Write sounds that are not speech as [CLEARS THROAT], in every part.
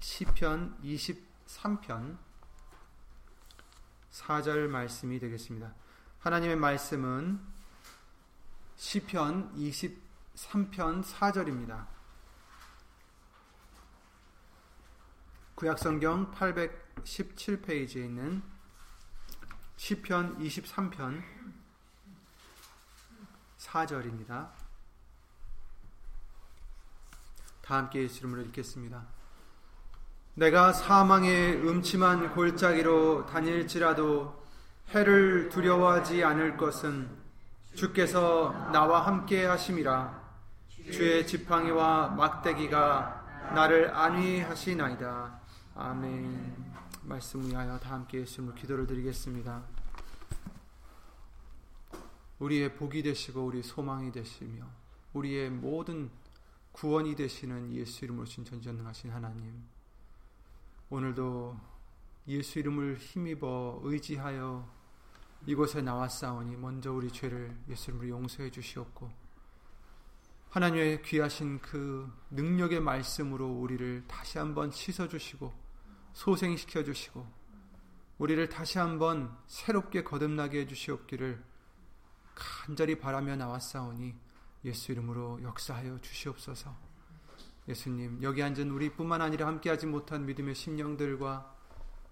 시편 23편 4절 말씀이 되겠습니다. 하나님의 말씀은 시편 23편 4절입니다. 구약성경 817페이지에 있는 시편 23편 4절입니다. 다 함께 예수 이름으로 읽겠습니다. 내가 사망의 음침한 골짜기로 다닐지라도 해를 두려워하지 않을 것은 주께서 나와 함께 하심이라 주의 지팡이와 막대기가 나를 안위하시나이다. 아멘. 말씀 위하여 다 함께 예수님을 기도를 드리겠습니다. 우리의 복이 되시고 우리 소망이 되시며 우리의 모든 구원이 되시는 예수 이름으로 신 전전능하신 하나님. 오늘도 예수 이름을 힘입어 의지하여 이곳에 나왔사오니 먼저 우리 죄를 예수 이름으로 용서해 주시옵고 하나님의 귀하신 그 능력의 말씀으로 우리를 다시 한번 씻어 주시고 소생시켜 주시고 우리를 다시 한번 새롭게 거듭나게 해 주시옵기를 간절히 바라며 나왔사오니 예수 이름으로 역사하여 주시옵소서. 예수님, 여기 앉은 우리뿐만 아니라 함께하지 못한 믿음의 심령들과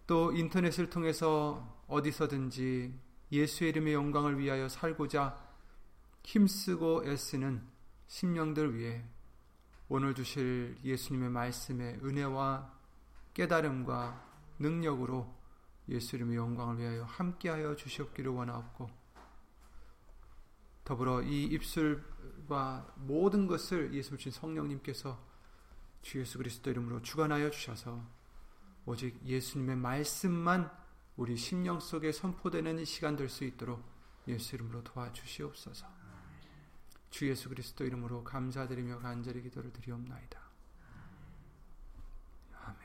또 인터넷을 통해서 어디서든지 예수의 이름의 영광을 위하여 살고자 힘쓰고 애쓰는 심령들 위해 오늘 주실 예수님의 말씀의 은혜와 깨달음과 능력으로 예수 이름의 영광을 위하여 함께하여 주시옵기를 원하옵고 더불어 이 입술과 모든 것을 예수 신 성령님께서 주 예수 그리스도 이름으로 주관하여 주셔서 오직 예수님의 말씀만 우리 심령 속에 선포되는 시간 될 수 있도록 예수 이름으로 도와주시옵소서. 주 예수 그리스도 이름으로 감사드리며 간절히 기도를 드리옵나이다. 아멘.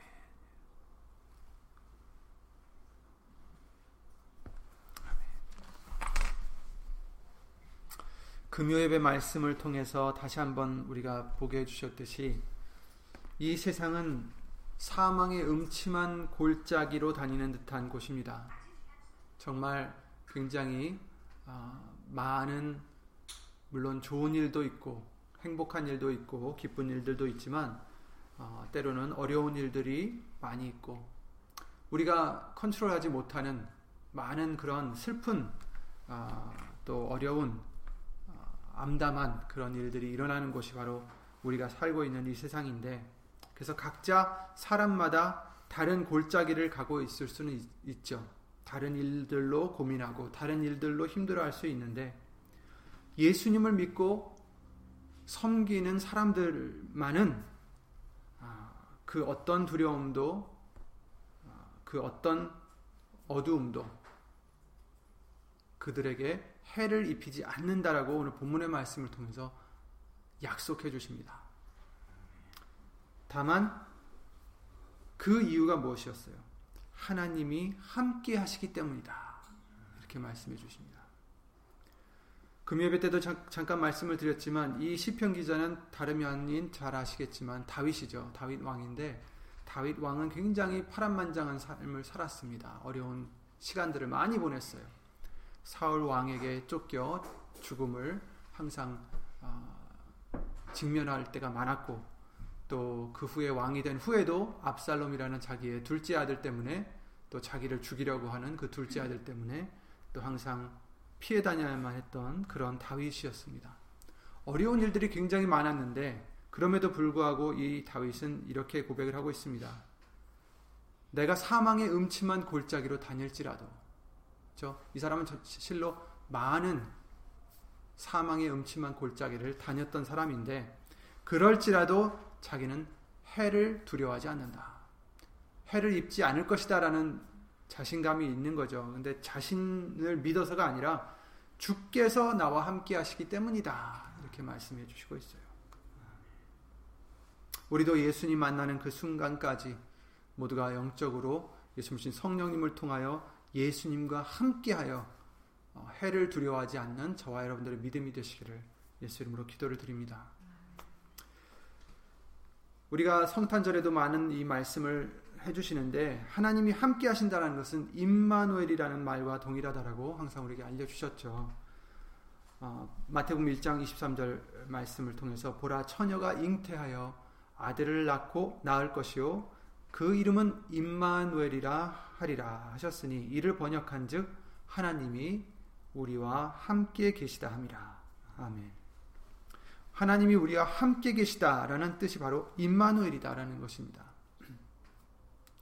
금요 예배 말씀을 통해서 다시 한번 우리가 보게 해 주셨듯이 이 세상은 사망의 음침한 골짜기로 다니는 듯한 곳입니다. 정말 굉장히 어, 많은 물론 좋은 일도 있고 행복한 일도 있고 기쁜 일들도 있지만 어, 때로는 어려운 일들이 많이 있고 우리가 컨트롤하지 못하는 많은 그런 슬픈 어, 또 어려운 어, 암담한 그런 일들이 일어나는 곳이 바로 우리가 살고 있는 이 세상인데 그래서 각자 사람마다 다른 골짜기를 가고 있을 수는 있, 죠 다른 일들로 고민하고 다른 일들로 힘들어할 수 있는데 예수님을 믿고 섬기는 사람들만은 아, 그 어떤 두려움도 아, 그 어떤 어두움도 그들에게 해를 입히지 않는다라고 오늘 본문의 말씀을 통해서 약속해 주십니다. 다만 그 이유가 무엇이었어요? 하나님이 함께 하시기 때문이다. 이렇게 말씀해 주십니다. 금요일 때도 잠깐 말씀을 드렸지만 이 시편 기자는 다름이 아닌 잘 아시겠지만 다윗이죠. 다윗 왕인데 다윗 왕은 굉장히 파란만장한 삶을 살았습니다. 어려운 시간들을 많이 보냈어요. 사울 왕에게 쫓겨 죽음을 항상 어, 직면할 때가 많았고 또 그 후에 왕이 된 후에도 압살롬이라는 자기의 둘째 아들 때문에 또 자기를 죽이려고 하는 그 둘째 아들 때문에 또 항상 피해 다녀야만 했던 그런 다윗이었습니다. 어려운 일들이 굉장히 많았는데 그럼에도 불구하고 이 다윗은 이렇게 고백을 하고 있습니다. 내가 사망의 음침한 골짜기로 다닐지라도 이 사람은 실로 많은 사망의 음침한 골짜기를 다녔던 사람인데 그럴지라도 자기는 해를 두려워하지 않는다. 해를 입지 않을 것이다라는 자신감이 있는 거죠. 근데 자신을 믿어서가 아니라 주께서 나와 함께 하시기 때문이다. 이렇게 말씀해 주시고 있어요. 우리도 예수님 만나는 그 순간까지 모두가 영적으로 예수님 성령님을 통하여 예수님과 함께하여 어, 해를 두려워하지 않는 저와 여러분들의 믿음이 되시기를 예수 이름으로 기도를 드립니다. 우리가 성탄절에도 많은 이 말씀을 해주시는데 하나님이 함께 하신다는 것은 임마누엘이라는 말과 동일하다라고 항상 우리에게 알려주셨죠. 어, 마태복음 1장 23절 말씀을 통해서 보라 처녀가 잉태하여 아들을 낳고 낳을 것이요 그 이름은 임마누엘이라 하리라 하셨으니 이를 번역한즉 하나님이 우리와 함께 계시다 함이라. 아멘. 하나님이 우리와 함께 계시다라는 뜻이 바로 임마누엘이다라는 것입니다.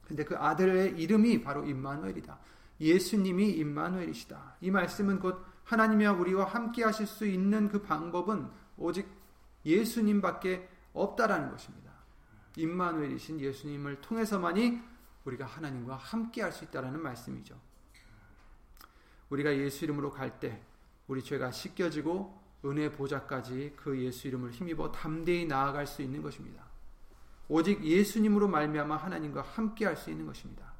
근데 그 아들의 이름이 바로 임마누엘이다. 예수님이 임마누엘이시다. 이 말씀은 곧 하나님이와 우리와 함께 하실 수 있는 그 방법은 오직 예수님밖에 없다라는 것입니다. 임마누엘이신 예수님을 통해서만이 우리가 하나님과 함께 할 수 있다라는 말씀이죠. 우리가 예수 이름으로 갈 때 우리 죄가 씻겨지고 은혜 보좌까지 그 예수 이름을 힘입어 담대히 나아갈 수 있는 것입니다. 오직 예수님으로 말미암아 하나님과 함께 할 수 있는 것입니다.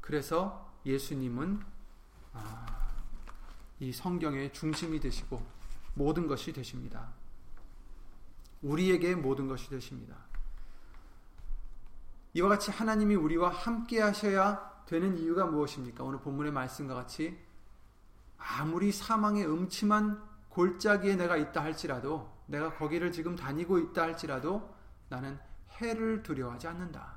그래서 예수님은 아, 이 성경의 중심이 되시고 모든 것이 되십니다. 우리에게 모든 것이 되십니다. 이와 같이 하나님이 우리와 함께 하셔야 되는 이유가 무엇입니까? 오늘 본문의 말씀과 같이 아무리 사망의 음침한 골짜기에 내가 있다 할지라도 내가 거기를 지금 다니고 있다 할지라도 나는 해를 두려워하지 않는다.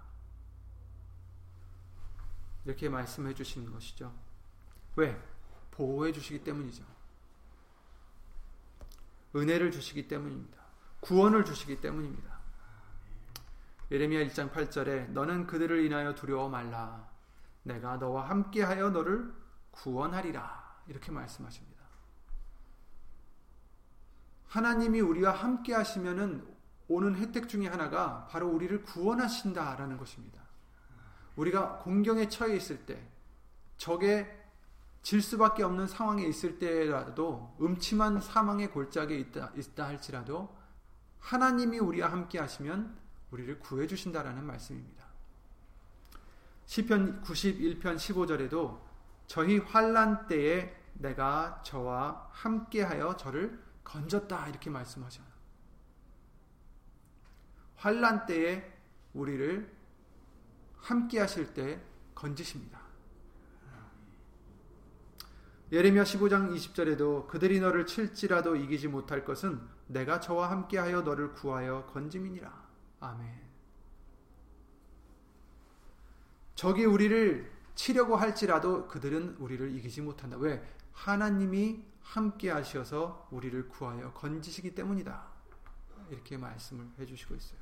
이렇게 말씀해 주시는 것이죠. 왜? 보호해 주시기 때문이죠. 은혜를 주시기 때문입니다. 구원을 주시기 때문입니다. 예레미야 1장 8절에 너는 그들을 인하여 두려워 말라. 내가 너와 함께하여 너를 구원하리라. 이렇게 말씀하십니다. 하나님이 우리와 함께 하시면은 오는 혜택 중에 하나가 바로 우리를 구원하신다라는 것입니다. 우리가 공경에 처해 있을 때, 적의 질 수밖에 없는 상황에 있을 때라도 음침한 사망의 골짜기에 있다, 있다 할지라도 하나님이 우리와 함께 하시면 우리를 구해 주신다라는 말씀입니다. 시편 91편 15절에도 저희 환란 때에 내가 저와 함께하여 저를 건졌다 이렇게 말씀하셔요. 환란 때에 우리를 함께 하실 때 건지십니다. 예레미야 15장 20절에도 그들이 너를 칠지라도 이기지 못할 것은 내가 저와 함께하여 너를 구하여 건짐이니라. 아멘. 적이 우리를 치려고 할지라도 그들은 우리를 이기지 못한다. 왜? 하나님이 함께 하셔서 우리를 구하여 건지시기 때문이다. 이렇게 말씀을 해주시고 있어요.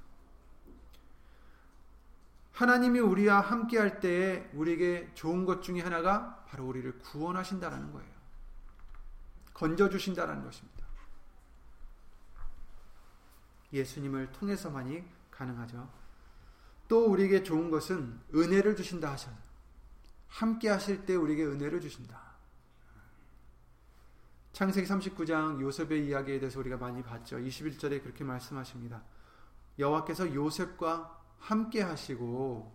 하나님이 우리와 함께 할 때에 우리에게 좋은 것 중에 하나가 바로 우리를 구원하신다라는 거예요. 건져주신다라는 것입니다. 예수님을 통해서만이 가능하죠. 또 우리에게 좋은 것은 은혜를 주신다 하셔서 함께 하실 때 우리에게 은혜를 주신다. 창세기 39장 요셉의 이야기에 대해서 우리가 많이 봤죠. 21절에 그렇게 말씀하십니다. 여호와께서 요셉과 함께 하시고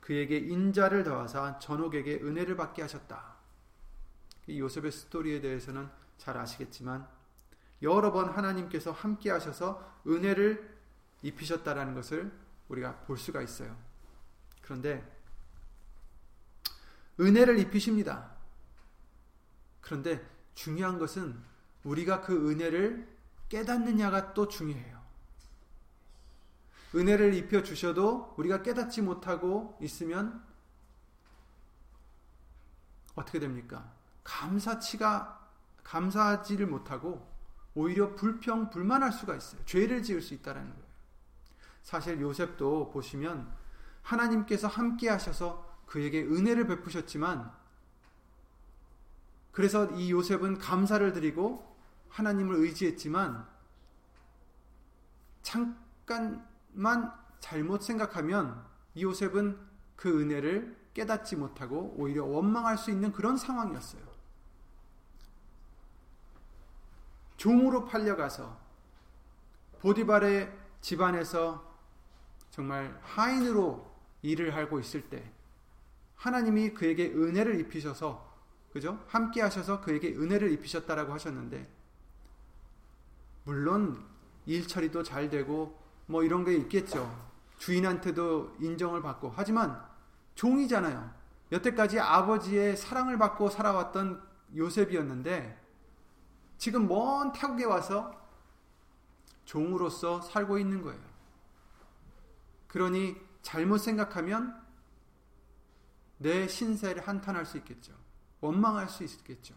그에게 인자를 더하사 전옥에게 은혜를 받게 하셨다. 요셉의 스토리에 대해서는 잘 아시겠지만 여러 번 하나님께서 함께 하셔서 은혜를 입히셨다라는 것을 우리가 볼 수가 있어요. 그런데 은혜를 입히십니다. 그런데 중요한 것은 우리가 그 은혜를 깨닫느냐가 또 중요해요. 은혜를 입혀 주셔도 우리가 깨닫지 못하고 있으면 어떻게 됩니까? 감사치가 감사하지를 못하고 오히려 불평 불만할 수가 있어요. 죄를 지을 수 있다라는 거예요. 사실 요셉도 보시면 하나님께서 함께 하셔서 그에게 은혜를 베푸셨지만 그래서 이 요셉은 감사를 드리고 하나님을 의지했지만 잠깐만 잘못 생각하면 이 요셉은 그 은혜를 깨닫지 못하고 오히려 원망할 수 있는 그런 상황이었어요. 종으로 팔려가서 보디발의 집안에서 정말 하인으로 일을 하고 있을 때 하나님이 그에게 은혜를 입히셔서 그죠? 함께 하셔서 그에게 은혜를 입히셨다라고 하셨는데 물론 일 처리도 잘 되고 뭐 이런 게 있겠죠. 주인한테도 인정을 받고 하지만 종이잖아요. 여태까지 아버지의 사랑을 받고 살아왔던 요셉이었는데 지금 먼 타국에 와서 종으로서 살고 있는 거예요. 그러니 잘못 생각하면 내 신세를 한탄할 수 있겠죠. 원망할 수 있겠죠.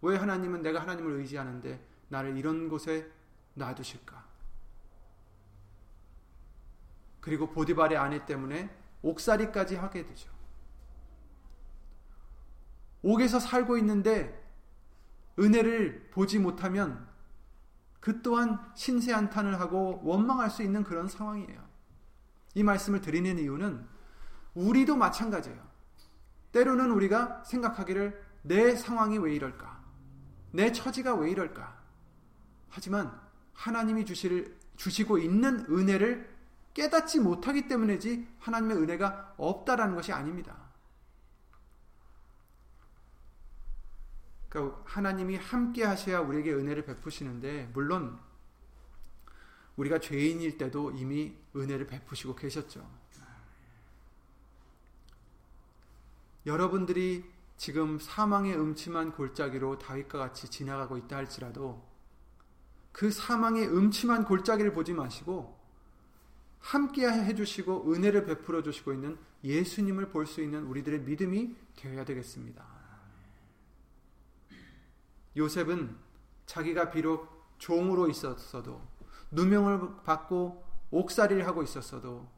왜 하나님은 내가 하나님을 의지하는데 나를 이런 곳에 놔두실까? 그리고 보디발의 아내 때문에 옥살이까지 하게 되죠. 옥에서 살고 있는데 은혜를 보지 못하면 그 또한 신세 한탄을 하고 원망할 수 있는 그런 상황이에요. 이 말씀을 드리는 이유는 우리도 마찬가지예요. 때로는 우리가 생각하기를 내 상황이 왜 이럴까? 내 처지가 왜 이럴까? 하지만 하나님이 주실, 주시고 있는 은혜를 깨닫지 못하기 때문이지 하나님의 은혜가 없다라는 것이 아닙니다. 그러니까 하나님이 함께 하셔야 우리에게 은혜를 베푸시는데 물론 우리가 죄인일 때도 이미 은혜를 베푸시고 계셨죠. 여러분들이 지금 사망의 음침한 골짜기로 다윗과 같이 지나가고 있다 할지라도 그 사망의 음침한 골짜기를 보지 마시고 함께 해주시고 은혜를 베풀어 주시고 있는 예수님을 볼 수 있는 우리들의 믿음이 되어야 되겠습니다. 요셉은 자기가 비록 종으로 있었어도 누명을 받고 옥살이를 하고 있었어도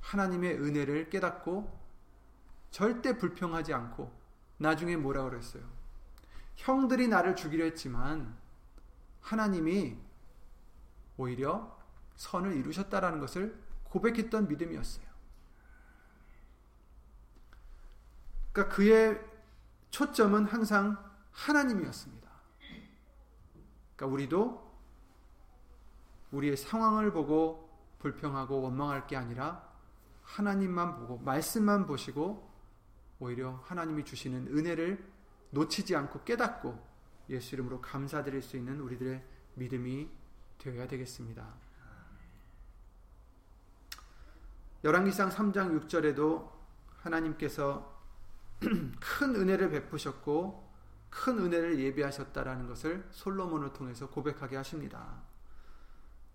하나님의 은혜를 깨닫고 절대 불평하지 않고 나중에 뭐라 그랬어요? 형들이 나를 죽이려 했지만 하나님이 오히려 선을 이루셨다라는 것을 고백했던 믿음이었어요. 그러니까 그의 초점은 항상 하나님이었습니다. 그러니까 우리도 우리의 상황을 보고 불평하고 원망할 게 아니라 하나님만 보고 말씀만 보시고 오히려 하나님이 주시는 은혜를 놓치지 않고 깨닫고 예수 이름으로 감사드릴 수 있는 우리들의 믿음이 되어야 되겠습니다. 열왕기상 3장 6절에도 하나님께서 [CLEARS THROAT] 큰 은혜를 베푸셨고 큰 은혜를 예비하셨다라는 것을 솔로몬을 통해서 고백하게 하십니다.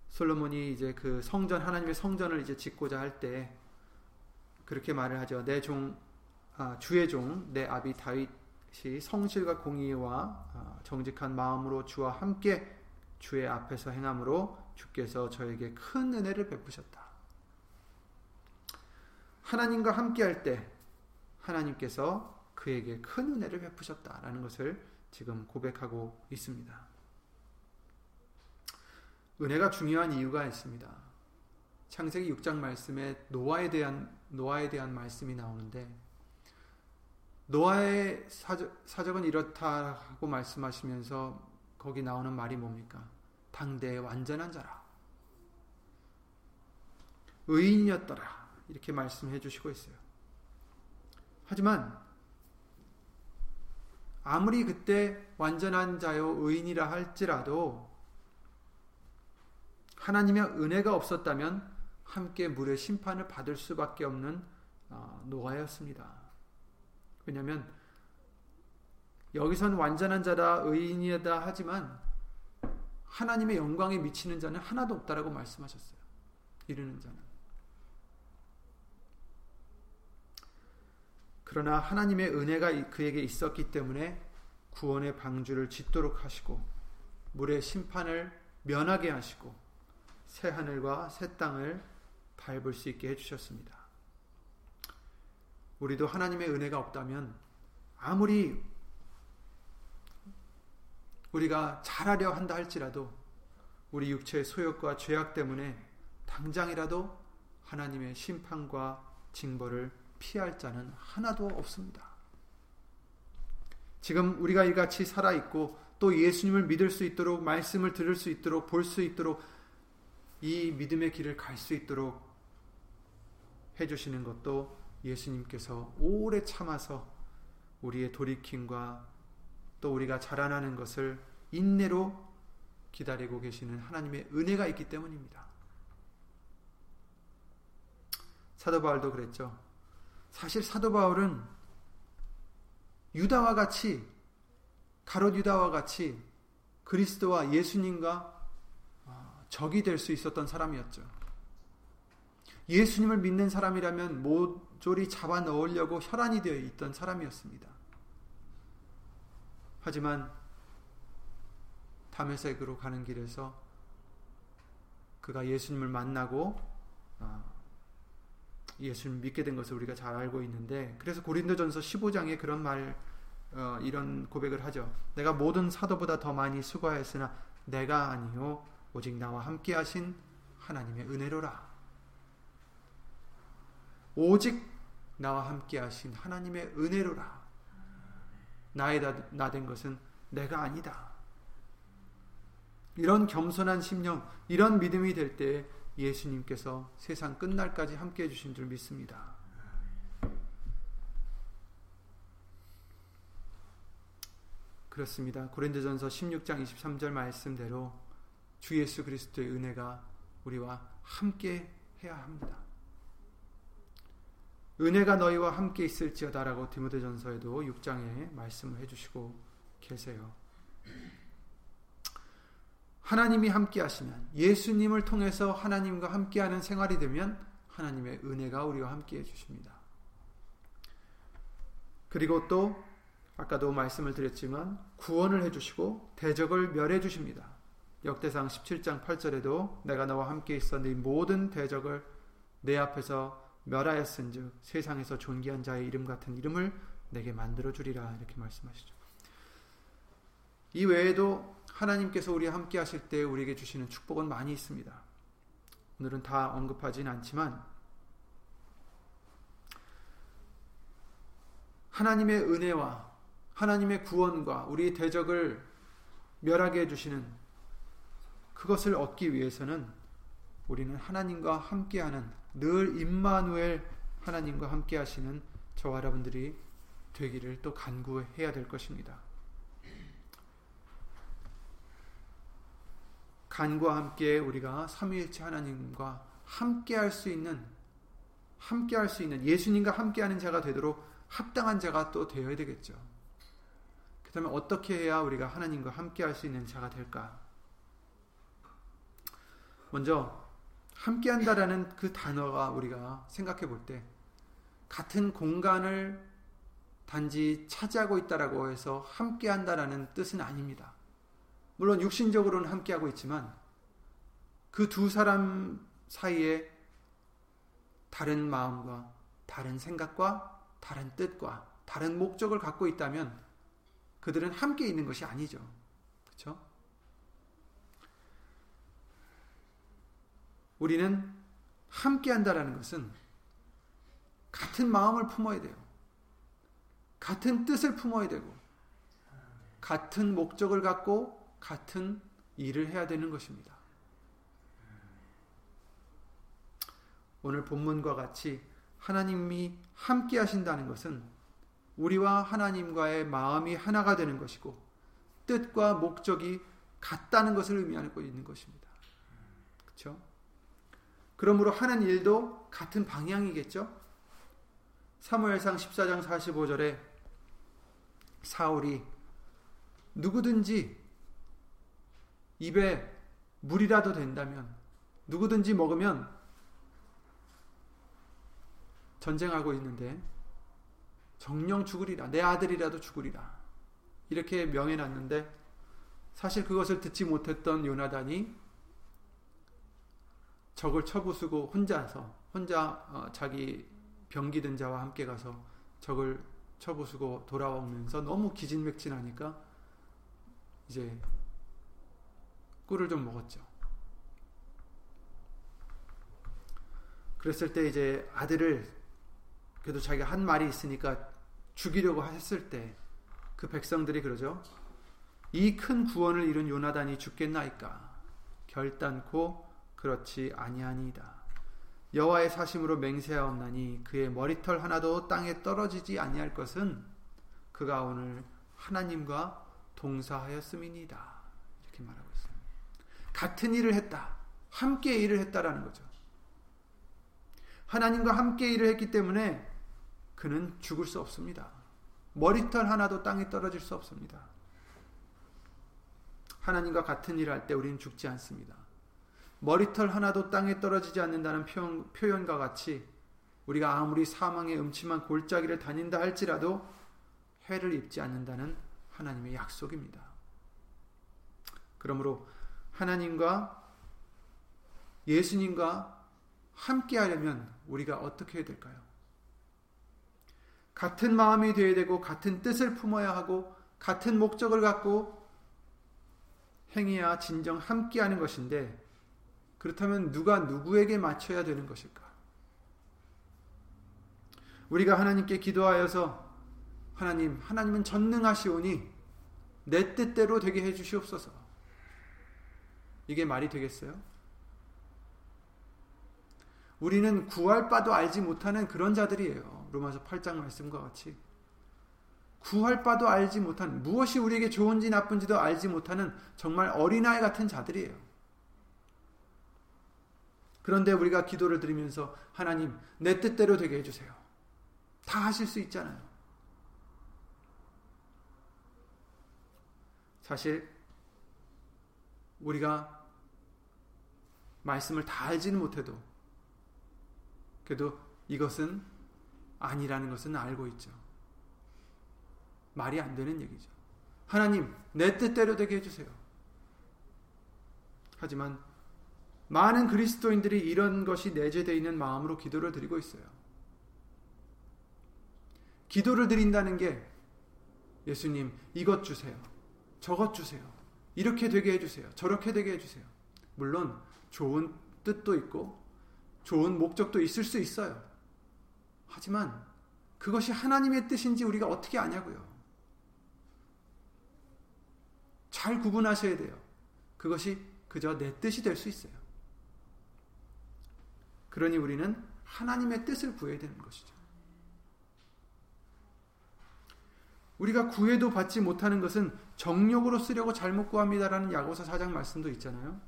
솔로몬이 이제 그 성전 하나님의 성전을 이제 짓고자 할 때 그렇게 말을 하죠. 내종 아, 주의 종 내 아비 다윗이 성실과 공의와 아, 정직한 마음으로 주와 함께 주의 앞에서 행함으로 주께서 저에게 큰 은혜를 베푸셨다. 하나님과 함께 할 때 하나님께서 그에게 큰 은혜를 베푸셨다라는 것을 지금 고백하고 있습니다. 은혜가 중요한 이유가 있습니다. 창세기 6장 말씀에 노아에 대한 노아에 대한 말씀이 나오는데 노아의 사적, 사적은 이렇다 하고 말씀하시면서 거기 나오는 말이 뭡니까? 당대의 완전한 자라. 의인이었더라. 이렇게 말씀해 주시고 있어요. 하지만 아무리 그때 완전한 자요 의인이라 할지라도 하나님의 은혜가 없었다면 함께 물의 심판을 받을 수밖에 없는 어, 노아였습니다. 왜냐하면 여기선 완전한 자다 의인이다 하지만 하나님의 영광에 미치는 자는 하나도 없다라고 말씀하셨어요. 이르는 자는. 그러나 하나님의 은혜가 그에게 있었기 때문에 구원의 방주를 짓도록 하시고 물의 심판을 면하게 하시고 새 하늘과 새 땅을 밟을 수 있게 해 주셨습니다. 우리도 하나님의 은혜가 없다면 아무리 우리가 잘하려 한다 할지라도 우리 육체의 소욕과 죄악 때문에 당장이라도 하나님의 심판과 징벌을 피할 자는 하나도 없습니다. 지금 우리가 이같이 살아있고 또 예수님을 믿을 수 있도록 말씀을 들을 수 있도록 볼 수 있도록 이 믿음의 길을 갈 수 있도록 해주시는 것도 예수님께서 오래 참아서 우리의 돌이킴과 또 우리가 자라나는 것을 인내로 기다리고 계시는 하나님의 은혜가 있기 때문입니다. 사도 바울도 그랬죠. 사실 사도 바울은 유다와 같이 가롯 유다와 같이 그리스도와 예수님과 어, 적이 될 수 있었던 사람이었죠. 예수님을 믿는 사람이라면 모 조리 잡아 넣으려고 혈안이 되어 있던 사람이었습니다. 하지만 담에색으로 가는 길에서 그가 예수님을 만나고 어, 예수님 믿게 된 것을 우리가 잘 알고 있는데 그래서 고린도전서 15장에 그런 말 어, 이런 고백을 하죠. 내가 모든 사도보다 더 많이 수고하였으나 내가 아니요 오직 나와 함께 하신 하나님의 은혜로라. 오직 나와 함께 하신 하나님의 은혜로라. 나의 나된 것은 내가 아니다. 이런 겸손한 심령, 이런 믿음이 될 때 예수님께서 세상 끝날까지 함께 해주신 줄 믿습니다. 그렇습니다. 고린도전서 16장 23절 말씀대로 주 예수 그리스도의 은혜가 우리와 함께 해야 합니다. 은혜가 너희와 함께 있을지어다라고 디모데전서에도 6장에 말씀을 해주시고 계세요. 하나님이 함께 하시면 예수님을 통해서 하나님과 함께하는 생활이 되면 하나님의 은혜가 우리와 함께 해주십니다. 그리고 또 아까도 말씀을 드렸지만 구원을 해주시고 대적을 멸해 주십니다. 역대상 17장 8절에도 내가 너와 함께 있어 네 모든 대적을 내 앞에서 멸하였은즉 세상에서 존귀한 자의 이름 같은 이름을 내게 만들어 주리라 이렇게 말씀하시죠. 이 외에도 하나님께서 우리와 함께 하실 때 우리에게 주시는 축복은 많이 있습니다. 오늘은 다 언급하진 않지만 하나님의 은혜와 하나님의 구원과 우리의 대적을 멸하게 해주시는 그것을 얻기 위해서는 우리는 하나님과 함께하는 늘 임마누엘 하나님과 함께 하시는 저와 여러분들이 되기를 또 간구해야 될 것입니다. 간과 함께 우리가 삼위일체 하나님과 함께 할 수 있는 함께 할 수 있는 예수님과 함께 하는 자가 되도록 합당한 자가 또 되어야 되겠죠. 그렇다면 어떻게 해야 우리가 하나님과 함께 할 수 있는 자가 될까? 먼저 함께 한다라는 그 단어가 우리가 생각해 볼 때 같은 공간을 단지 차지하고 있다라고 해서 함께 한다라는 뜻은 아닙니다. 물론 육신적으로는 함께 하고 있지만 그 두 사람 사이에 다른 마음과 다른 생각과 다른 뜻과 다른 목적을 갖고 있다면 그들은 함께 있는 것이 아니죠. 그렇죠? 우리는 함께 한다라는 것은 같은 마음을 품어야 돼요. 같은 뜻을 품어야 되고 같은 목적을 갖고 같은 일을 해야 되는 것입니다. 오늘 본문과 같이 하나님이 함께 하신다는 것은 우리와 하나님과의 마음이 하나가 되는 것이고 뜻과 목적이 같다는 것을 의미하고 있는 것입니다. 그렇죠? 그러므로 하는 일도 같은 방향이겠죠? 사무엘상 14장 45절에 사울이 누구든지 입에 물이라도 된다면 누구든지 먹으면 전쟁하고 있는데 정령 죽으리라. 내 아들이라도 죽으리라. 이렇게 명해놨는데 사실 그것을 듣지 못했던 요나단이 적을 쳐부수고 혼자서 혼자 어, 자기 병기든 자와 함께 가서 적을 쳐부수고 돌아오면서 너무 기진맥진하니까 이제 꿀을 좀 먹었죠. 그랬을 때 이제 아들을 그래도 자기가 한 말이 있으니까 죽이려고 했을 때 그 백성들이 그러죠. 이 큰 구원을 이룬 요나단이 죽겠나이까? 결단코 그렇지 아니하니이다. 여호와의 사심으로 맹세하옵나니 그의 머리털 하나도 땅에 떨어지지 아니할 것은 그가 오늘 하나님과 동사하였음이니다. 이렇게 말하고 있어요. 같은 일을 했다. 함께 일을 했다라는 거죠. 하나님과 함께 일을 했기 때문에 그는 죽을 수 없습니다. 머리털 하나도 땅에 떨어질 수 없습니다. 하나님과 같은 일을 할 때 우리는 죽지 않습니다. 머리털 하나도 땅에 떨어지지 않는다는 표현, 표현과 같이 우리가 아무리 사망의 음침한 골짜기를 다닌다 할지라도 해를 입지 않는다는 하나님의 약속입니다. 그러므로 하나님과 예수님과 함께 하려면 우리가 어떻게 해야 될까요? 같은 마음이 되어야 되고 같은 뜻을 품어야 하고 같은 목적을 갖고 행해야 진정 함께 하는 것인데 그렇다면 누가 누구에게 맞춰야 되는 것일까? 우리가 하나님께 기도하여서 하나님, 하나님은 전능하시오니 내 뜻대로 되게 해 주시옵소서. 이게 말이 되겠어요? 우리는 구할 바도 알지 못하는 그런 자들이에요. 로마서 8장 말씀과 같이. 구할 바도 알지 못하는, 무엇이 우리에게 좋은지 나쁜지도 알지 못하는 정말 어린아이 같은 자들이에요. 그런데 우리가 기도를 드리면서 하나님, 내 뜻대로 되게 해주세요. 다 하실 수 있잖아요. 사실, 우리가 말씀을 다 알지는 못해도 그래도 이것은 아니라는 것은 알고 있죠. 말이 안 되는 얘기죠. 하나님, 내 뜻대로 되게 해주세요. 하지만 많은 그리스도인들이 이런 것이 내재되어 있는 마음으로 기도를 드리고 있어요. 기도를 드린다는 게 예수님, 이것 주세요. 저것 주세요. 이렇게 되게 해주세요. 저렇게 되게 해주세요. 물론 좋은 뜻도 있고 좋은 목적도 있을 수 있어요. 하지만 그것이 하나님의 뜻인지 우리가 어떻게 아냐고요. 잘 구분하셔야 돼요. 그것이 그저 내 뜻이 될 수 있어요. 그러니 우리는 하나님의 뜻을 구해야 되는 것이죠. 우리가 구해도 받지 못하는 것은 정욕으로 쓰려고 잘못 구합니다라는 야고서 4장 말씀도 있잖아요.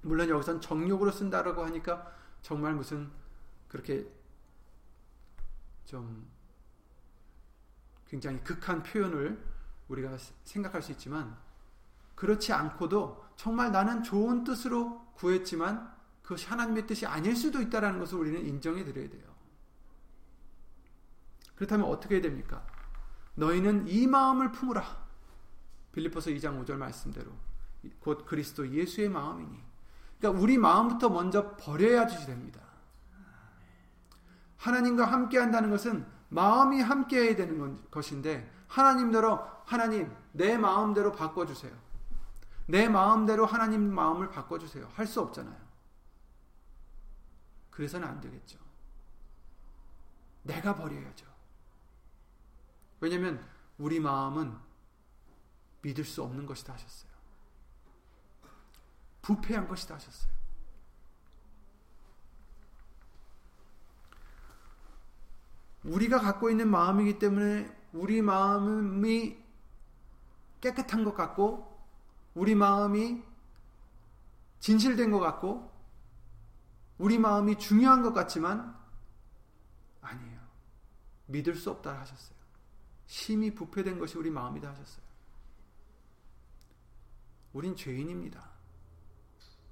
물론 여기선 정욕으로 쓴다라고 하니까 정말 무슨 그렇게 좀 굉장히 극한 표현을 우리가 생각할 수 있지만 그렇지 않고도 정말 나는 좋은 뜻으로 구했지만 그것이 하나님의 뜻이 아닐 수도 있다라는 것을 우리는 인정해 드려야 돼요. 그렇다면 어떻게 됩니까? 너희는 이 마음을 품으라. 빌리포서 2장 5절 말씀대로 곧 그리스도 예수의 마음이니 그러니까 우리 마음부터 먼저 버려야 지 됩니다. 하나님과 함께 한다는 것은 마음이 함께 해야 되는 것인데 하나님대로 하나님 내 마음대로 바꿔 주세요. 내 마음대로 하나님 마음을 바꿔 주세요. 할 수 없잖아요. 그래서는 안 되겠죠. 내가 버려야죠. 왜냐하면 우리 마음은 믿을 수 없는 것이다 하셨어요. 부패한 것이다 하셨어요. 우리가 갖고 있는 마음이기 때문에 우리 마음이 깨끗한 것 같고 우리 마음이 진실된 것 같고 우리 마음이 중요한 것 같지만 아니에요. 믿을 수 없다 하셨어요. 심히 부패된 것이 우리 마음이다 하셨어요. 우린 죄인입니다.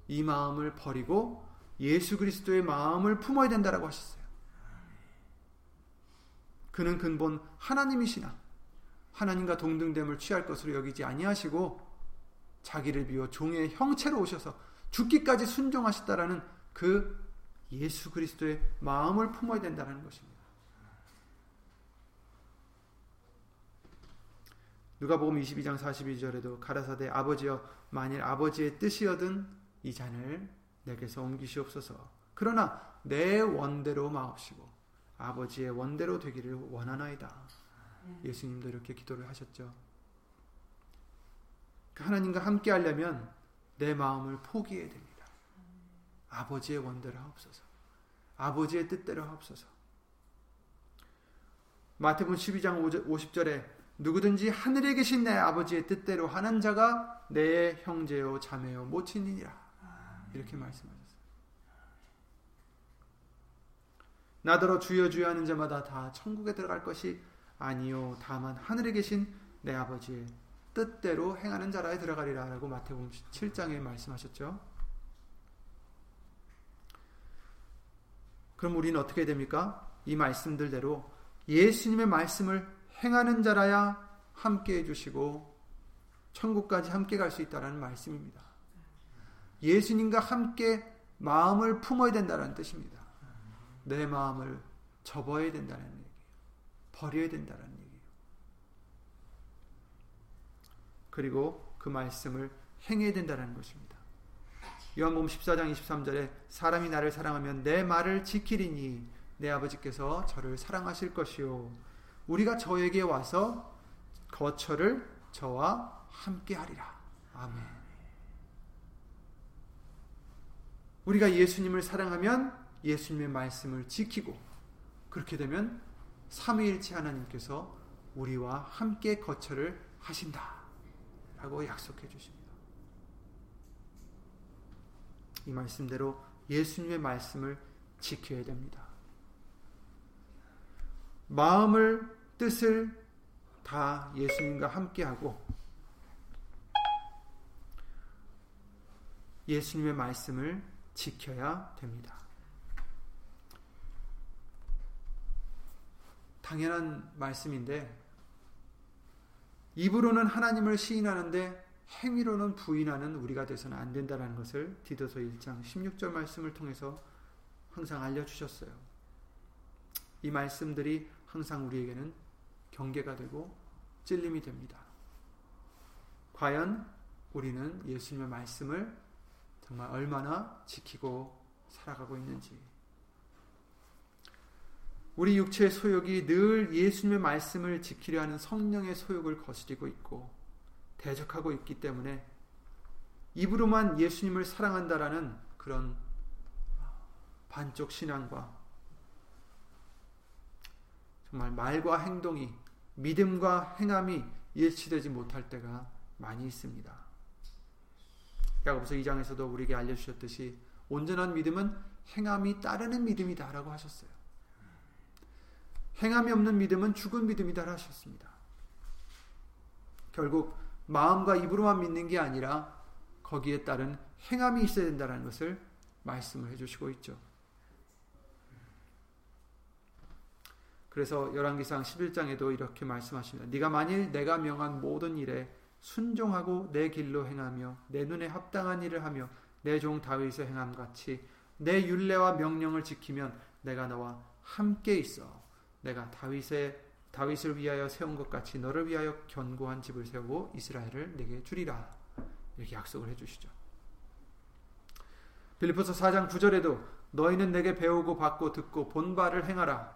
이 마음을 버리고 예수 그리스도의 마음을 품어야 된다라고 하셨어요. 그는 근본 하나님이시나 하나님과 동등됨을 취할 것으로 여기지 아니하시고 자기를 비워 종의 형체로 오셔서 죽기까지 순종하셨다라는 그 예수 그리스도의 마음을 품어야 된다는 것입니다. 누가복음 22장 42절에도 가라사대 아버지여 만일 아버지의 뜻이여든 이 잔을 내게서 옮기시옵소서. 그러나 내 원대로 마옵시고 아버지의 원대로 되기를 원하나이다. 예수님도 이렇게 기도를 하셨죠. 그 하나님과 함께 하려면 내 마음을 포기해야 됩니다. 아버지의 원대로 하옵소서. 아버지의 뜻대로 하옵소서. 마태복음 12장 50절에 누구든지 하늘에 계신 내 아버지의 뜻대로 하는 자가 내 형제요 자매요 모친이니라. 이렇게 말씀하셨어요. 나더러 주여 주여 하는 자마다 다 천국에 들어갈 것이 아니요 다만 하늘에 계신 내 아버지의 뜻대로 행하는 자라에 들어가리라 라고 마태복음 7장에 말씀하셨죠. 그럼 우리는 어떻게 됩니까? 이 말씀들대로 예수님의 말씀을 행하는 자라야 함께 해주시고 천국까지 함께 갈 수 있다는 말씀입니다. 예수님과 함께 마음을 품어야 된다는 뜻입니다. 내 마음을 접어야 된다는 얘기예요. 버려야 된다는 얘기예요. 그리고 그 말씀을 행해야 된다는 것입니다. 요한복음 14장 23절에 사람이 나를 사랑하면 내 말을 지키리니 내 아버지께서 저를 사랑하실 것이요 우리가 저에게 와서 거처를 저와 함께 하리라. 아멘. 우리가 예수님을 사랑하면 예수님의 말씀을 지키고 그렇게 되면 삼위일체 하나님께서 우리와 함께 거처를 하신다. 라고 약속해 주십니다. 이 말씀대로 예수님의 말씀을 지켜야 됩니다. 마음을 뜻을 다 예수님과 함께하고 예수님의 말씀을 지켜야 됩니다. 당연한 말씀인데 입으로는 하나님을 시인하는데 행위로는 부인하는 우리가 돼서는 안 된다는 것을 디도서 1장 16절 말씀을 통해서 항상 알려주셨어요. 이 말씀들이 항상 우리에게는 경계가 되고 찔림이 됩니다. 과연 우리는 예수님의 말씀을 정말 얼마나 지키고 살아가고 있는지. 우리 육체의 소욕이 늘 예수님의 말씀을 지키려 하는 성령의 소욕을 거스리고 있고 대적하고 있기 때문에 입으로만 예수님을 사랑한다라는 그런 반쪽 신앙과 정말 말과 행동이 믿음과 행함이 일치되지 못할 때가 많이 있습니다. 야고보서 2장에서도 우리에게 알려주셨듯이 온전한 믿음은 행함이 따르는 믿음이다라고 하셨어요. 행함이 없는 믿음은 죽은 믿음이다 하셨습니다. 결국 마음과 입으로만 믿는 게 아니라 거기에 따른 행함이 있어야 된다는 것을 말씀을 해주시고 있죠. 그래서 열왕기상 11장에도 이렇게 말씀하십니다. 네가 만일 내가 명한 모든 일에 순종하고 내 길로 행하며 내 눈에 합당한 일을 하며 내 종 다윗의 행함 같이 내 율례와 명령을 지키면 내가 너와 함께 있어 내가 다윗의 다윗을 위하여 세운 것 같이 너를 위하여 견고한 집을 세우고 이스라엘을 내게 주리라 이렇게 약속을 해 주시죠. 빌리포스 4장 9절에도 너희는 내게 배우고 받고 듣고 본 바를 행하라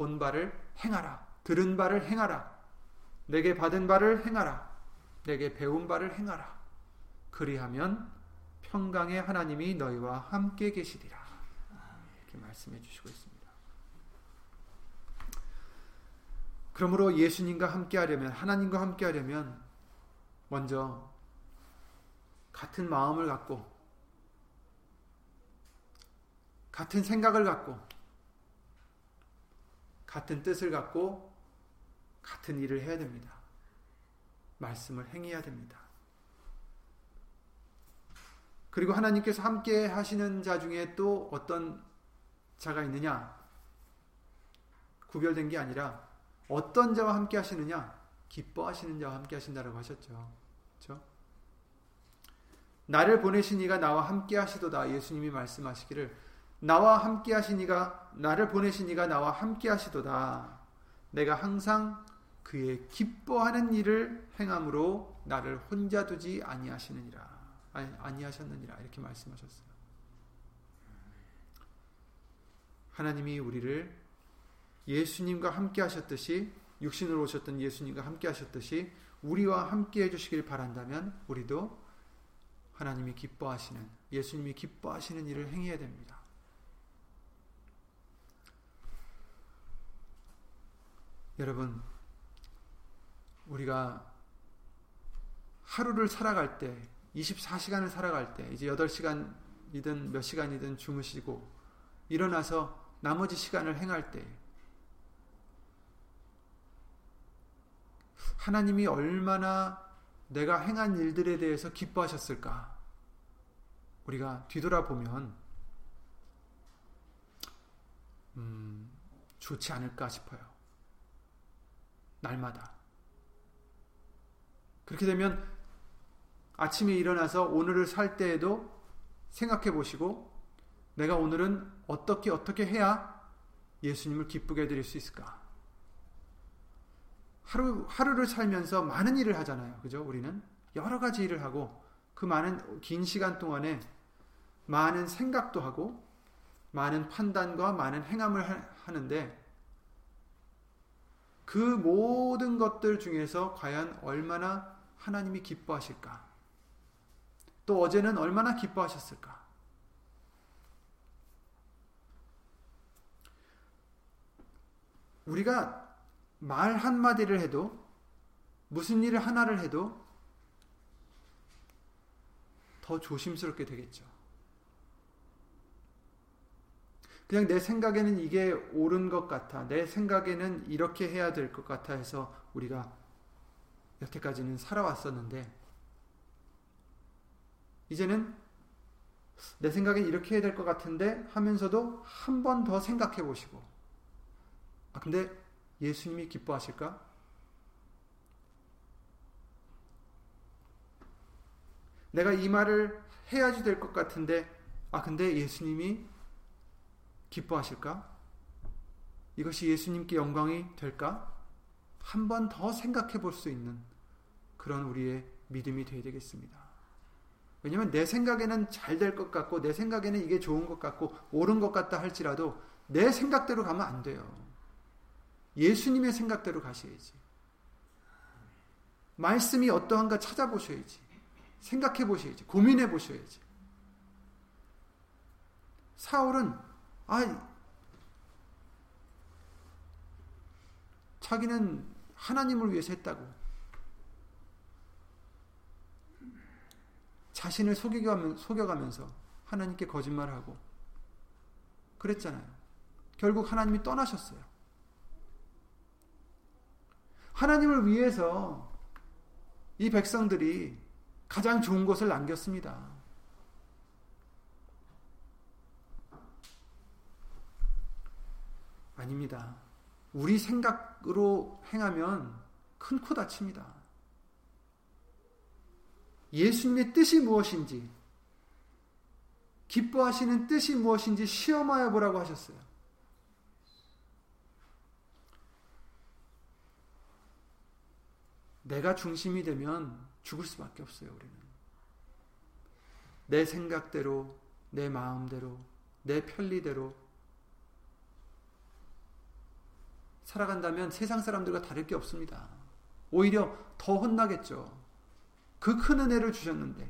본 바를 행하라. 들은 바를 행하라. 내게 받은 바를 행하라. 내게 배운 바를 행하라. 그리하면 평강의 하나님이 너희와 함께 계시리라. 이렇게 말씀해 주시고 있습니다. 그러므로 예수님과 함께 하려면, 하나님과 함께 하려면, 먼저 같은 마음을 갖고, 같은 생각을 갖고, 같은 뜻을 갖고 같은 일을 해야 됩니다. 말씀을 행해야 됩니다. 그리고 하나님께서 함께 하시는 자 중에 또 어떤 자가 있느냐? 구별된 게 아니라 어떤 자와 함께 하시느냐? 기뻐하시는 자와 함께 하신다라고 하셨죠. 그렇죠? 나를 보내신 이가 나와 함께 하시도다. 예수님이 말씀하시기를 나와 함께 하시니가 나를 보내시니가 나와 함께 하시도다. 내가 항상 그의 기뻐하는 일을 행함으로 나를 혼자 두지 아니하시느니라. 아니, 아니하셨느니라. 이렇게 말씀하셨어요. 하나님이 우리를 예수님과 함께 하셨듯이 육신으로 오셨던 예수님과 함께 하셨듯이 우리와 함께 해주시길 바란다면 우리도 하나님이 기뻐하시는 예수님이 기뻐하시는 일을 행해야 됩니다. 여러분, 우리가 하루를 살아갈 때, 24시간을 살아갈 때, 이제 8시간이든 몇 시간이든 주무시고, 일어나서 나머지 시간을 행할 때 하나님이 얼마나 내가 행한 일들에 대해서 기뻐하셨을까? 우리가 뒤돌아보면 음, 좋지 않을까 싶어요. 날마다. 그렇게 되면 아침에 일어나서 오늘을 살 때에도 생각해 보시고 내가 오늘은 어떻게 어떻게 해야 예수님을 기쁘게 해드릴 수 있을까? 하루, 하루를 살면서 많은 일을 하잖아요. 그죠? 우리는 여러 가지 일을 하고 그 많은 긴 시간 동안에 많은 생각도 하고 많은 판단과 많은 행함을 하는데 그 모든 것들 중에서 과연 얼마나 하나님이 기뻐하실까? 또 어제는 얼마나 기뻐하셨을까? 우리가 말 한마디를 해도 무슨 일을 하나를 해도 더 조심스럽게 되겠죠. 그냥 내 생각에는 이게 옳은 것 같아. 내 생각에는 이렇게 해야 될 것 같아 해서 우리가 여태까지는 살아왔었는데, 이제는 내 생각엔 이렇게 해야 될 것 같은데 하면서도 한 번 더 생각해 보시고, 아, 근데 예수님이 기뻐하실까? 내가 이 말을 해야지 될 것 같은데, 아, 근데 예수님이 기뻐하실까? 이것이 예수님께 영광이 될까? 한 번 더 생각해 볼 수 있는 그런 우리의 믿음이 되어야 되겠습니다. 왜냐하면 내 생각에는 잘 될 것 같고, 내 생각에는 이게 좋은 것 같고, 옳은 것 같다 할지라도 내 생각대로 가면 안 돼요. 예수님의 생각대로 가셔야지. 말씀이 어떠한가 찾아보셔야지. 생각해 보셔야지. 고민해 보셔야지. 사울은 아 자기는 하나님을 위해서 했다고. 자신을 속여가면서 하나님께 거짓말을 하고 그랬잖아요. 결국 하나님이 떠나셨어요. 하나님을 위해서 이 백성들이 가장 좋은 것을 남겼습니다. 아닙니다. 우리 생각으로 행하면 큰 코 다칩니다. 예수님의 뜻이 무엇인지, 기뻐하시는 뜻이 무엇인지 시험하여 보라고 하셨어요. 내가 중심이 되면 죽을 수밖에 없어요, 우리는. 내 생각대로, 내 마음대로, 내 편리대로 살아간다면 세상 사람들과 다를 게 없습니다. 오히려 더 혼나겠죠. 그 큰 은혜를 주셨는데.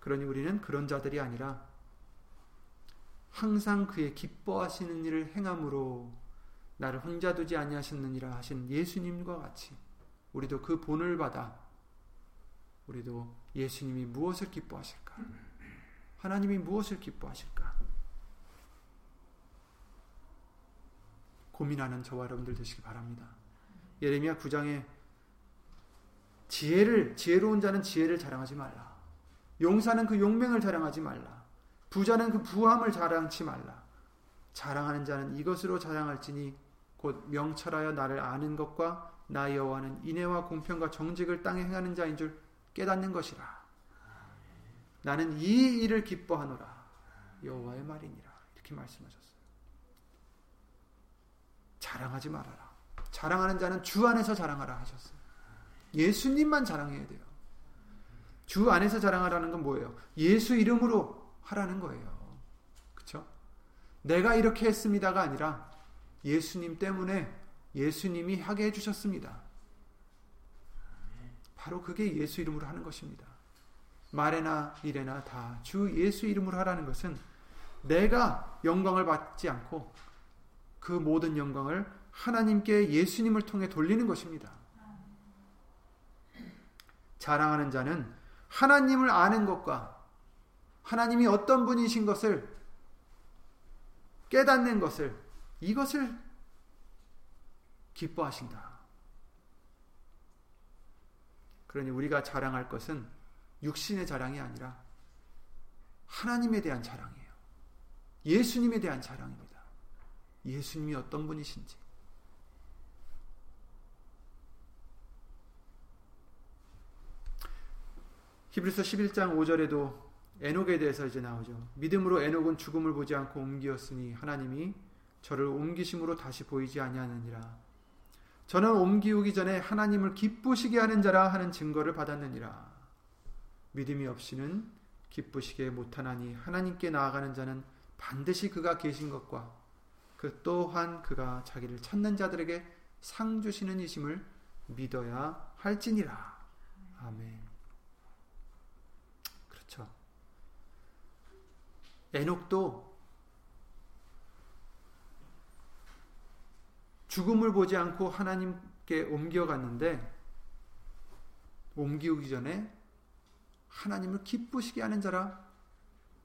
그러니 우리는 그런 자들이 아니라 항상 그의 기뻐하시는 일을 행함으로 나를 혼자 두지 아니하셨느니라 하신 예수님과 같이 우리도 그 본을 받아 우리도 예수님이 무엇을 기뻐하실까? 하나님이 무엇을 기뻐하실까? 고민하는 저와 여러분들 되시기 바랍니다. 예레미야 9장에 지혜를 지혜로운 자는 지혜를 자랑하지 말라. 용사는 그 용맹을 자랑하지 말라. 부자는 그 부함을 자랑치 말라. 자랑하는 자는 이것으로 자랑할지니 곧 명철하여 나를 아는 것과 나 여호와는 인애와 공평과 정직을 땅에 행하는 자인 줄 깨닫는 것이라. 나는 이 일을 기뻐하노라. 여호와의 말이니라. 이렇게 말씀하셨어요. 자랑하지 말아라. 자랑하는 자는 주 안에서 자랑하라 하셨어요. 예수님만 자랑해야 돼요. 주 안에서 자랑하라는 건 뭐예요? 예수 이름으로 하라는 거예요. 그렇죠? 내가 이렇게 했습니다가 아니라 예수님 때문에 예수님이 하게 해주셨습니다. 바로 그게 예수 이름으로 하는 것입니다. 말에나 일에나 다 주 예수 이름으로 하라는 것은 내가 영광을 받지 않고 그 모든 영광을 하나님께 예수님을 통해 돌리는 것입니다. 자랑하는 자는 하나님을 아는 것과 하나님이 어떤 분이신 것을 깨닫는 것을 이것을 기뻐하신다. 그러니 우리가 자랑할 것은 육신의 자랑이 아니라 하나님에 대한 자랑이에요. 예수님에 대한 자랑입니다. 예수님이 어떤 분이신지. 히브리서 11장 5절에도 에녹에 대해서 이제 나오죠. 믿음으로 에녹은 죽음을 보지 않고 옮기었으니 하나님이 저를 옮기심으로 다시 보이지 아니하느니라. 저는 옮기우기 전에 하나님을 기쁘시게 하는 자라 하는 증거를 받았느니라. 믿음이 없이는 기쁘시게 못하나니 하나님께 나아가는 자는 반드시 그가 계신 것과 그 또한 그가 자기를 찾는 자들에게 상 주시는 이심을 믿어야 할지니라. 아멘. 그렇죠. 에녹도 죽음을 보지 않고 하나님께 옮겨갔는데 옮기기 전에 하나님을 기쁘시게 하는 자라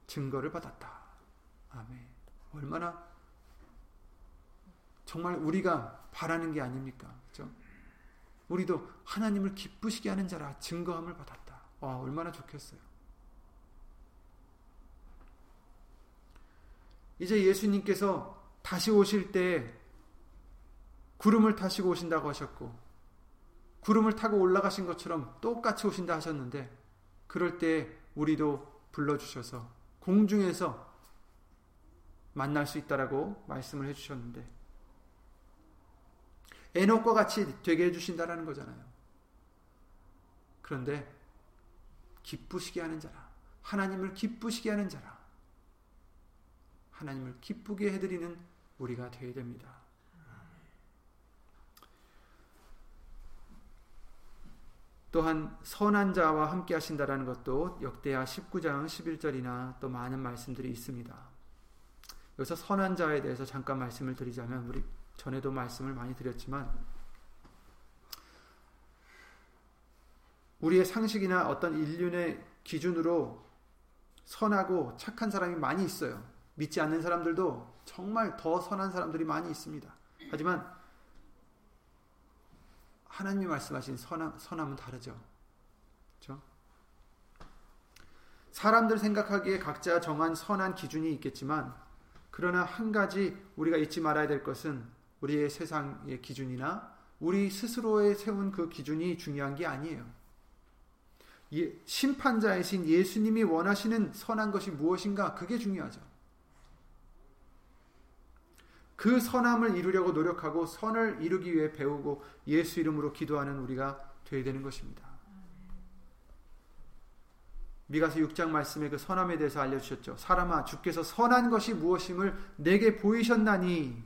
증거를 받았다. 아멘. 얼마나 정말 우리가 바라는 게 아닙니까? 그렇죠? 우리도 하나님을 기쁘시게 하는 자라 증거함을 받았다. 와, 얼마나 좋겠어요. 이제 예수님께서 다시 오실 때 구름을 타시고 오신다고 하셨고 구름을 타고 올라가신 것처럼 똑같이 오신다 하셨는데 그럴 때 우리도 불러주셔서 공중에서 만날 수 있다라고 말씀을 해주셨는데 에녹과 같이 되게 해주신다라는 거잖아요. 그런데 기쁘시게 하는 자라 하나님을 기쁘시게 하는 자라 하나님을 기쁘게 해드리는 우리가 되어야 됩니다. 또한 선한 자와 함께 하신다라는 것도 역대하 19장 11절이나 또 많은 말씀들이 있습니다. 여기서 선한 자에 대해서 잠깐 말씀을 드리자면 우리 전에도 말씀을 많이 드렸지만 우리의 상식이나 어떤 인륜의 기준으로 선하고 착한 사람이 많이 있어요. 믿지 않는 사람들도 정말 더 선한 사람들이 많이 있습니다. 하지만 하나님이 말씀하신 선함, 선함은 다르죠. 그렇죠? 사람들 생각하기에 각자 정한 선한 기준이 있겠지만 그러나 한 가지 우리가 잊지 말아야 될 것은 우리의 세상의 기준이나 우리 스스로에 세운 그 기준이 중요한 게 아니에요. 예, 심판자이신 예수님이 원하시는 선한 것이 무엇인가 그게 중요하죠. 그 선함을 이루려고 노력하고 선을 이루기 위해 배우고 예수 이름으로 기도하는 우리가 되어야 되는 것입니다. 미가서 6장 말씀에 그 선함에 대해서 알려주셨죠. 사람아 주께서 선한 것이 무엇임을 내게 보이셨나니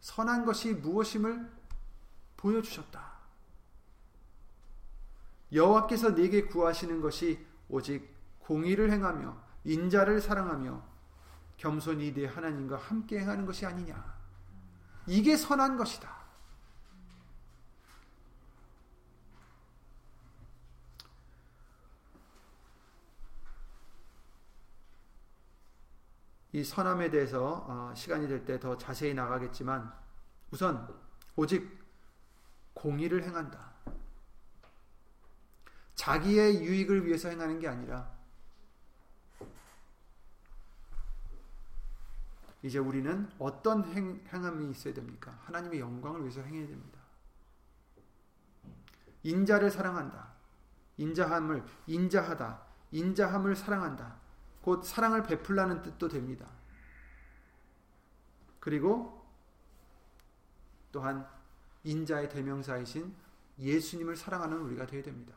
선한 것이 무엇임을 보여주셨다. 여호와께서 네게 구하시는 것이 오직 공의를 행하며 인자를 사랑하며 겸손히 내 하나님과 함께 행하는 것이 아니냐. 이게 선한 것이다. 이 선함에 대해서 어, 시간이 될 때 더 자세히 나가겠지만 우선 오직 공의를 행한다. 자기의 유익을 위해서 행하는 게 아니라 이제 우리는 어떤 행, 함이 있어야 됩니까? 하나님의 영광을 위해서 행해야 됩니다. 인자를 사랑한다. 인자함을 인자하다. 인자함을 사랑한다. 곧 사랑을 베풀라는 뜻도 됩니다. 그리고 또한 인자의 대명사이신 예수님을 사랑하는 우리가 되어야 됩니다.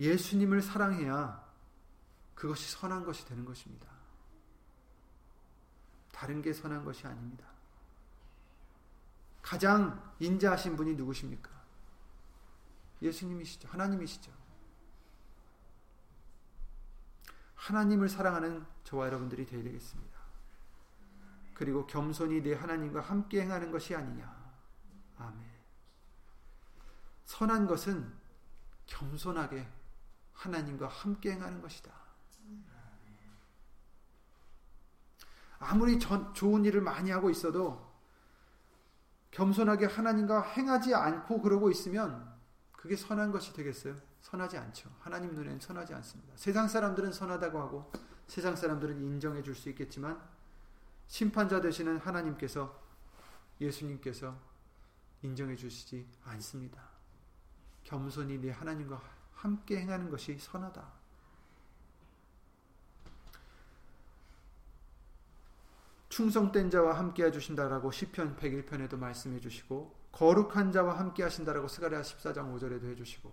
예수님을 사랑해야 그것이 선한 것이 되는 것입니다. 다른 게 선한 것이 아닙니다. 가장 인자하신 분이 누구십니까? 예수님이시죠. 하나님이시죠. 하나님을 사랑하는 저와 여러분들이 되어야 되겠습니다. 그리고 겸손히 내 하나님과 함께 행하는 것이 아니냐. 아멘. 선한 것은 겸손하게 하나님과 함께 행하는 것이다. 아무리 전, 좋은 일을 많이 하고 있어도 겸손하게 하나님과 행하지 않고 그러고 있으면 그게 선한 것이 되겠어요? 선하지 않죠. 하나님 눈에는 선하지 않습니다. 세상 사람들은 선하다고 하고 세상 사람들은 인정해 줄 수 있겠지만 심판자 되시는 하나님께서 예수님께서 인정해 주시지 않습니다. 겸손히 내 하나님과 함께 행하는 것이 선하다. 충성된 자와 함께 해주신다라고 시편 101편에도 말씀해 주시고 거룩한 자와 함께 하신다라고 스가랴 14장 5절에도 해주시고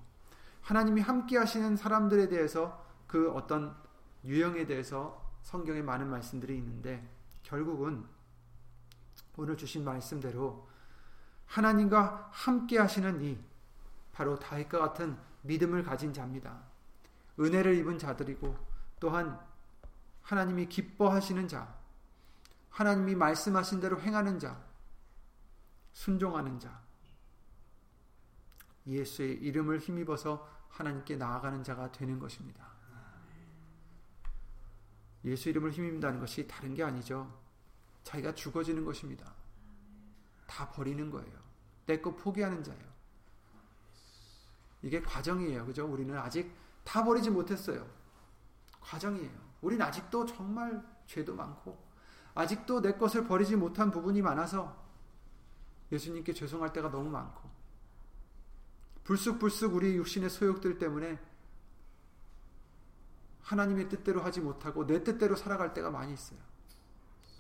하나님이 함께 하시는 사람들에 대해서 그 어떤 유형에 대해서 성경에 많은 말씀들이 있는데 결국은 오늘 주신 말씀대로 하나님과 함께 하시는 이 바로 다윗과 같은 믿음을 가진 자입니다. 은혜를 입은 자들이고 또한 하나님이 기뻐하시는 자, 하나님이 말씀하신 대로 행하는 자, 순종하는 자, 예수의 이름을 힘입어서 하나님께 나아가는 자가 되는 것입니다. 예수 이름을 힘입는다는 것이 다른 게 아니죠. 자기가 죽어지는 것입니다. 다 버리는 거예요. 내 거 포기하는 자예요. 이게 과정이에요. 그죠? 우리는 아직 다 버리지 못했어요. 과정이에요. 우리는 아직도 정말 죄도 많고 아직도 내 것을 버리지 못한 부분이 많아서 예수님께 죄송할 때가 너무 많고 불쑥불쑥 우리 육신의 소욕들 때문에 하나님의 뜻대로 하지 못하고 내 뜻대로 살아갈 때가 많이 있어요.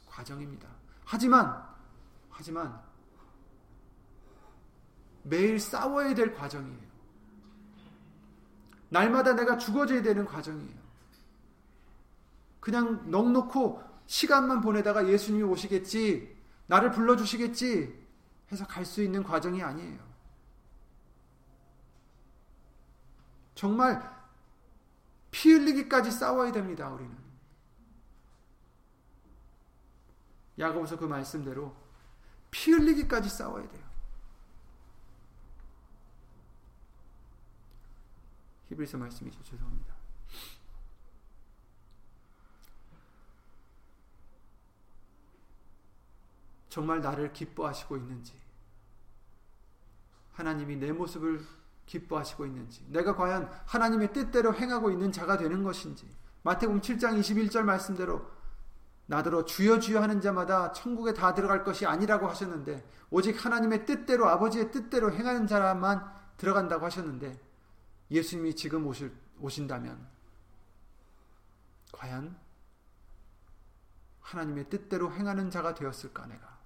과정입니다. 하지만 하지만 매일 싸워야 될 과정이에요. 날마다 내가 죽어져야 되는 과정이에요. 그냥 넉놓고 시간만 보내다가 예수님이 오시겠지, 나를 불러주시겠지 해서 갈 수 있는 과정이 아니에요. 정말 피 흘리기까지 싸워야 됩니다, 우리는. 야고보서 그 말씀대로 피 흘리기까지 싸워야 돼요. 히브리서 말씀이죠. 죄송합니다. 정말 나를 기뻐하시고 있는지, 하나님이 내 모습을 기뻐하시고 있는지, 내가 과연 하나님의 뜻대로 행하고 있는 자가 되는 것인지, 마태복음 7장 21절 말씀대로 나더러 주여 주여 하는 자마다 천국에 다 들어갈 것이 아니라고 하셨는데 오직 하나님의 뜻대로 아버지의 뜻대로 행하는 자만 들어간다고 하셨는데 예수님이 지금 오실, 오신다면 과연 하나님의 뜻대로 행하는 자가 되었을까 내가?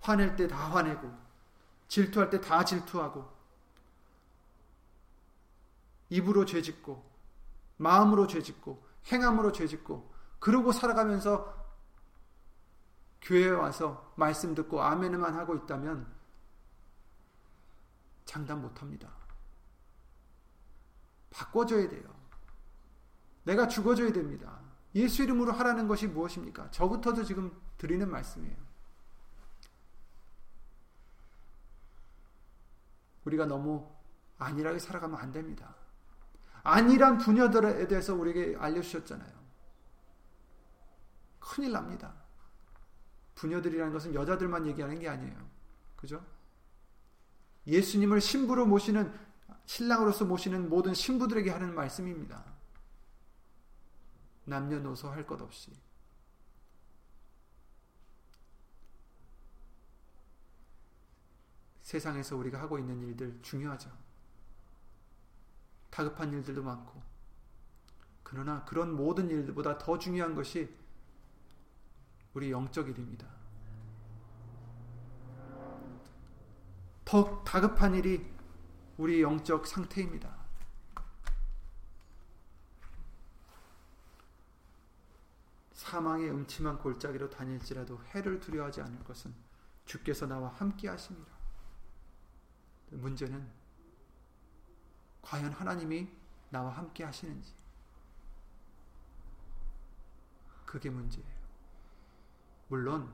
화낼 때 다 화내고 질투할 때 다 질투하고 입으로 죄짓고 마음으로 죄짓고 행함으로 죄짓고 그러고 살아가면서 교회에 와서 말씀 듣고 아멘만 하고 있다면 장담 못 합니다. 바꿔줘야 돼요. 내가 죽어줘야 됩니다. 예수 이름으로 하라는 것이 무엇입니까? 저부터도 지금 드리는 말씀이에요. 우리가 너무 안일하게 살아가면 안 됩니다. 안일한 부녀들에 대해서 우리에게 알려주셨잖아요. 큰일 납니다. 부녀들이라는 것은 여자들만 얘기하는 게 아니에요. 그죠? 예수님을 신부로 모시는 신랑으로서 모시는 모든 신부들에게 하는 말씀입니다. 남녀노소 할 것 없이 세상에서 우리가 하고 있는 일들 중요하죠. 다급한 일들도 많고 그러나 그런 모든 일들보다 더 중요한 것이 우리 영적 일입니다. 더 다급한 일이 우리 영적 상태입니다. 사망의 음침한 골짜기로 다닐지라도 해를 두려워하지 않을 것은 주께서 나와 함께 하십니다. 문제는 과연 하나님이 나와 함께 하시는지 그게 문제예요. 물론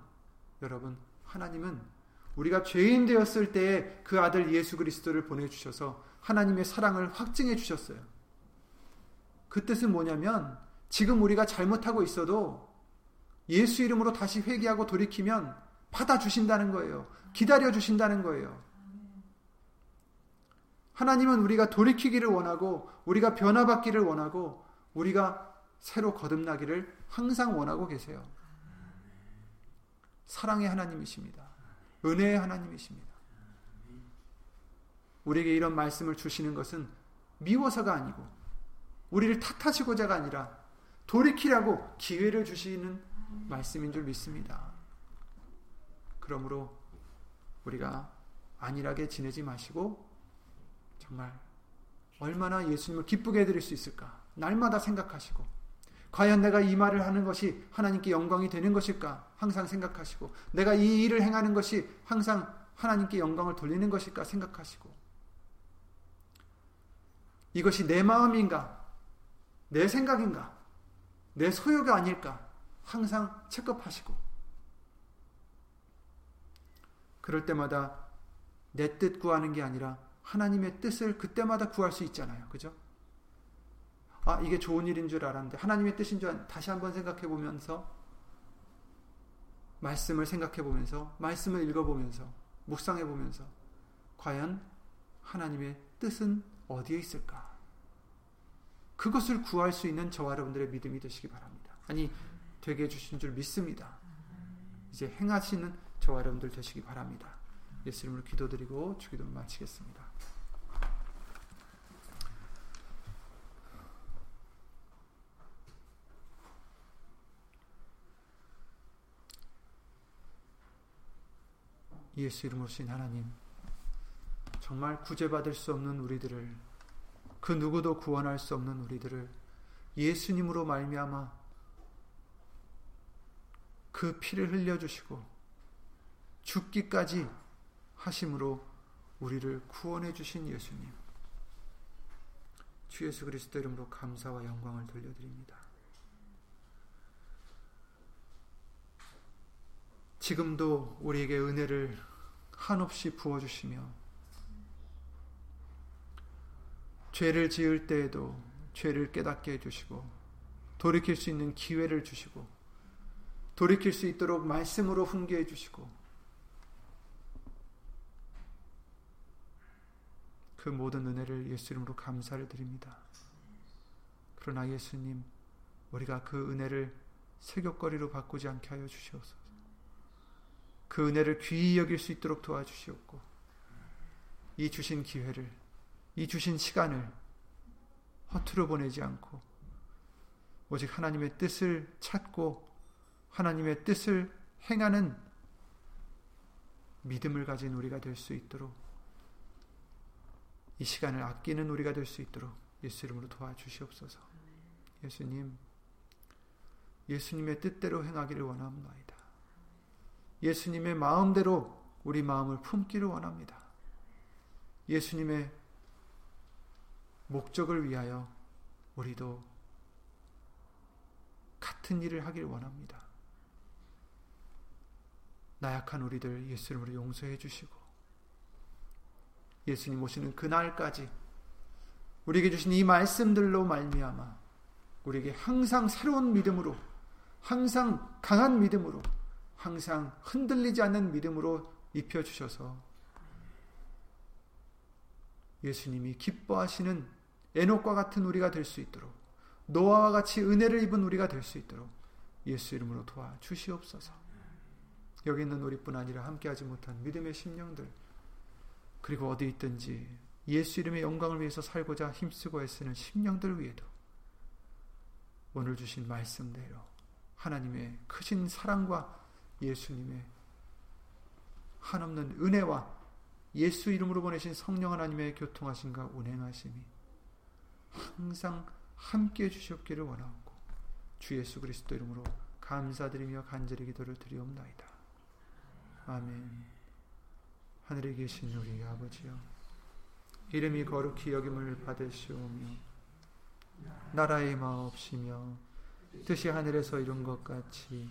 여러분 하나님은 우리가 죄인 되었을 때에 그 아들 예수 그리스도를 보내주셔서 하나님의 사랑을 확증해 주셨어요. 그 뜻은 뭐냐면 지금 우리가 잘못하고 있어도 예수 이름으로 다시 회개하고 돌이키면 받아주신다는 거예요. 기다려 주신다는 거예요. 하나님은 우리가 돌이키기를 원하고 우리가 변화받기를 원하고 우리가 새로 거듭나기를 항상 원하고 계세요. 사랑의 하나님이십니다. 은혜의 하나님이십니다. 우리에게 이런 말씀을 주시는 것은 미워서가 아니고 우리를 탓하시고자가 아니라 돌이키라고 기회를 주시는 말씀인 줄 믿습니다. 그러므로 우리가 안일하게 지내지 마시고 정말 얼마나 예수님을 기쁘게 해드릴 수 있을까 날마다 생각하시고 과연 내가 이 말을 하는 것이 하나님께 영광이 되는 것일까 항상 생각하시고 내가 이 일을 행하는 것이 항상 하나님께 영광을 돌리는 것일까 생각하시고 이것이 내 마음인가 내 생각인가 내 소유가 아닐까 항상 체크하시고 그럴 때마다 내 뜻 구하는 게 아니라 하나님의 뜻을 그때마다 구할 수 있잖아요. 그죠? 아, 이게 좋은 일인 줄 알았는데 하나님의 뜻인 줄 다시 한번 생각해 보면서 말씀을 생각해 보면서 말씀을 읽어 보면서 묵상해 보면서 과연 하나님의 뜻은 어디에 있을까? 그것을 구할 수 있는 저와 여러분들의 믿음이 되시기 바랍니다. 아니, 되게 해주신 줄 믿습니다. 이제 행하시는 저와 여러분들 되시기 바랍니다. 예수 이름으로 기도드리고 주기도를 마치겠습니다. 예수 이름으로 신 하나님 정말 구제받을 수 없는 우리들을 그 누구도 구원할 수 없는 우리들을 예수님으로 말미암아 그 피를 흘려 주시고 죽기까지 하심으로 우리를 구원해 주신 예수님. 주 예수 그리스도 이름으로 감사와 영광을 돌려드립니다. 지금도 우리에게 은혜를 한없이 부어주시며, 죄를 지을 때에도 죄를 깨닫게 해주시고, 돌이킬 수 있는 기회를 주시고, 돌이킬 수 있도록 말씀으로 훈계해 주시고, 그 모든 은혜를 예수 이름으로 감사를 드립니다. 그러나 예수님, 우리가 그 은혜를 세격거리로 바꾸지 않게 하여 주시옵소서. 그 은혜를 귀히 여길 수 있도록 도와주시옵고, 이 주신 기회를, 이 주신 시간을 허투루 보내지 않고, 오직 하나님의 뜻을 찾고, 하나님의 뜻을 행하는 믿음을 가진 우리가 될 수 있도록 이 시간을 아끼는 우리가 될 수 있도록 예수 이름으로 도와주시옵소서. 예수님, 예수님의 뜻대로 행하기를 원합니다. 예수님의 마음대로 우리 마음을 품기를 원합니다. 예수님의 목적을 위하여 우리도 같은 일을 하기를 원합니다. 나약한 우리들 예수 이름으로 용서해 주시고 예수님 오시는 그날까지 우리에게 주신 이 말씀들로 말미암아 우리에게 항상 새로운 믿음으로 항상 강한 믿음으로 항상 흔들리지 않는 믿음으로 입혀 주셔서 예수님이 기뻐하시는 에녹과 같은 우리가 될 수 있도록 노아와 같이 은혜를 입은 우리가 될 수 있도록 예수 이름으로 도와 주시옵소서. 여기 있는 우리뿐 아니라 함께하지 못한 믿음의 심령들 그리고 어디 있든지 예수 이름의 영광을 위해서 살고자 힘쓰고 애쓰는 심령들 위에도 오늘 주신 말씀대로 하나님의 크신 사랑과 예수님의 한없는 은혜와 예수 이름으로 보내신 성령 하나님의 교통하심과 운행하심이 항상 함께 해주시옵기를 원하옵고 주 예수 그리스도 이름으로 감사드리며 간절히 기도를 드리옵나이다. 아멘 하늘에 계신 우리 아버지여 이름이 거룩히 여김을 받으시오며 나라의 마옵시며 뜻이 하늘에서 이룬 것 같이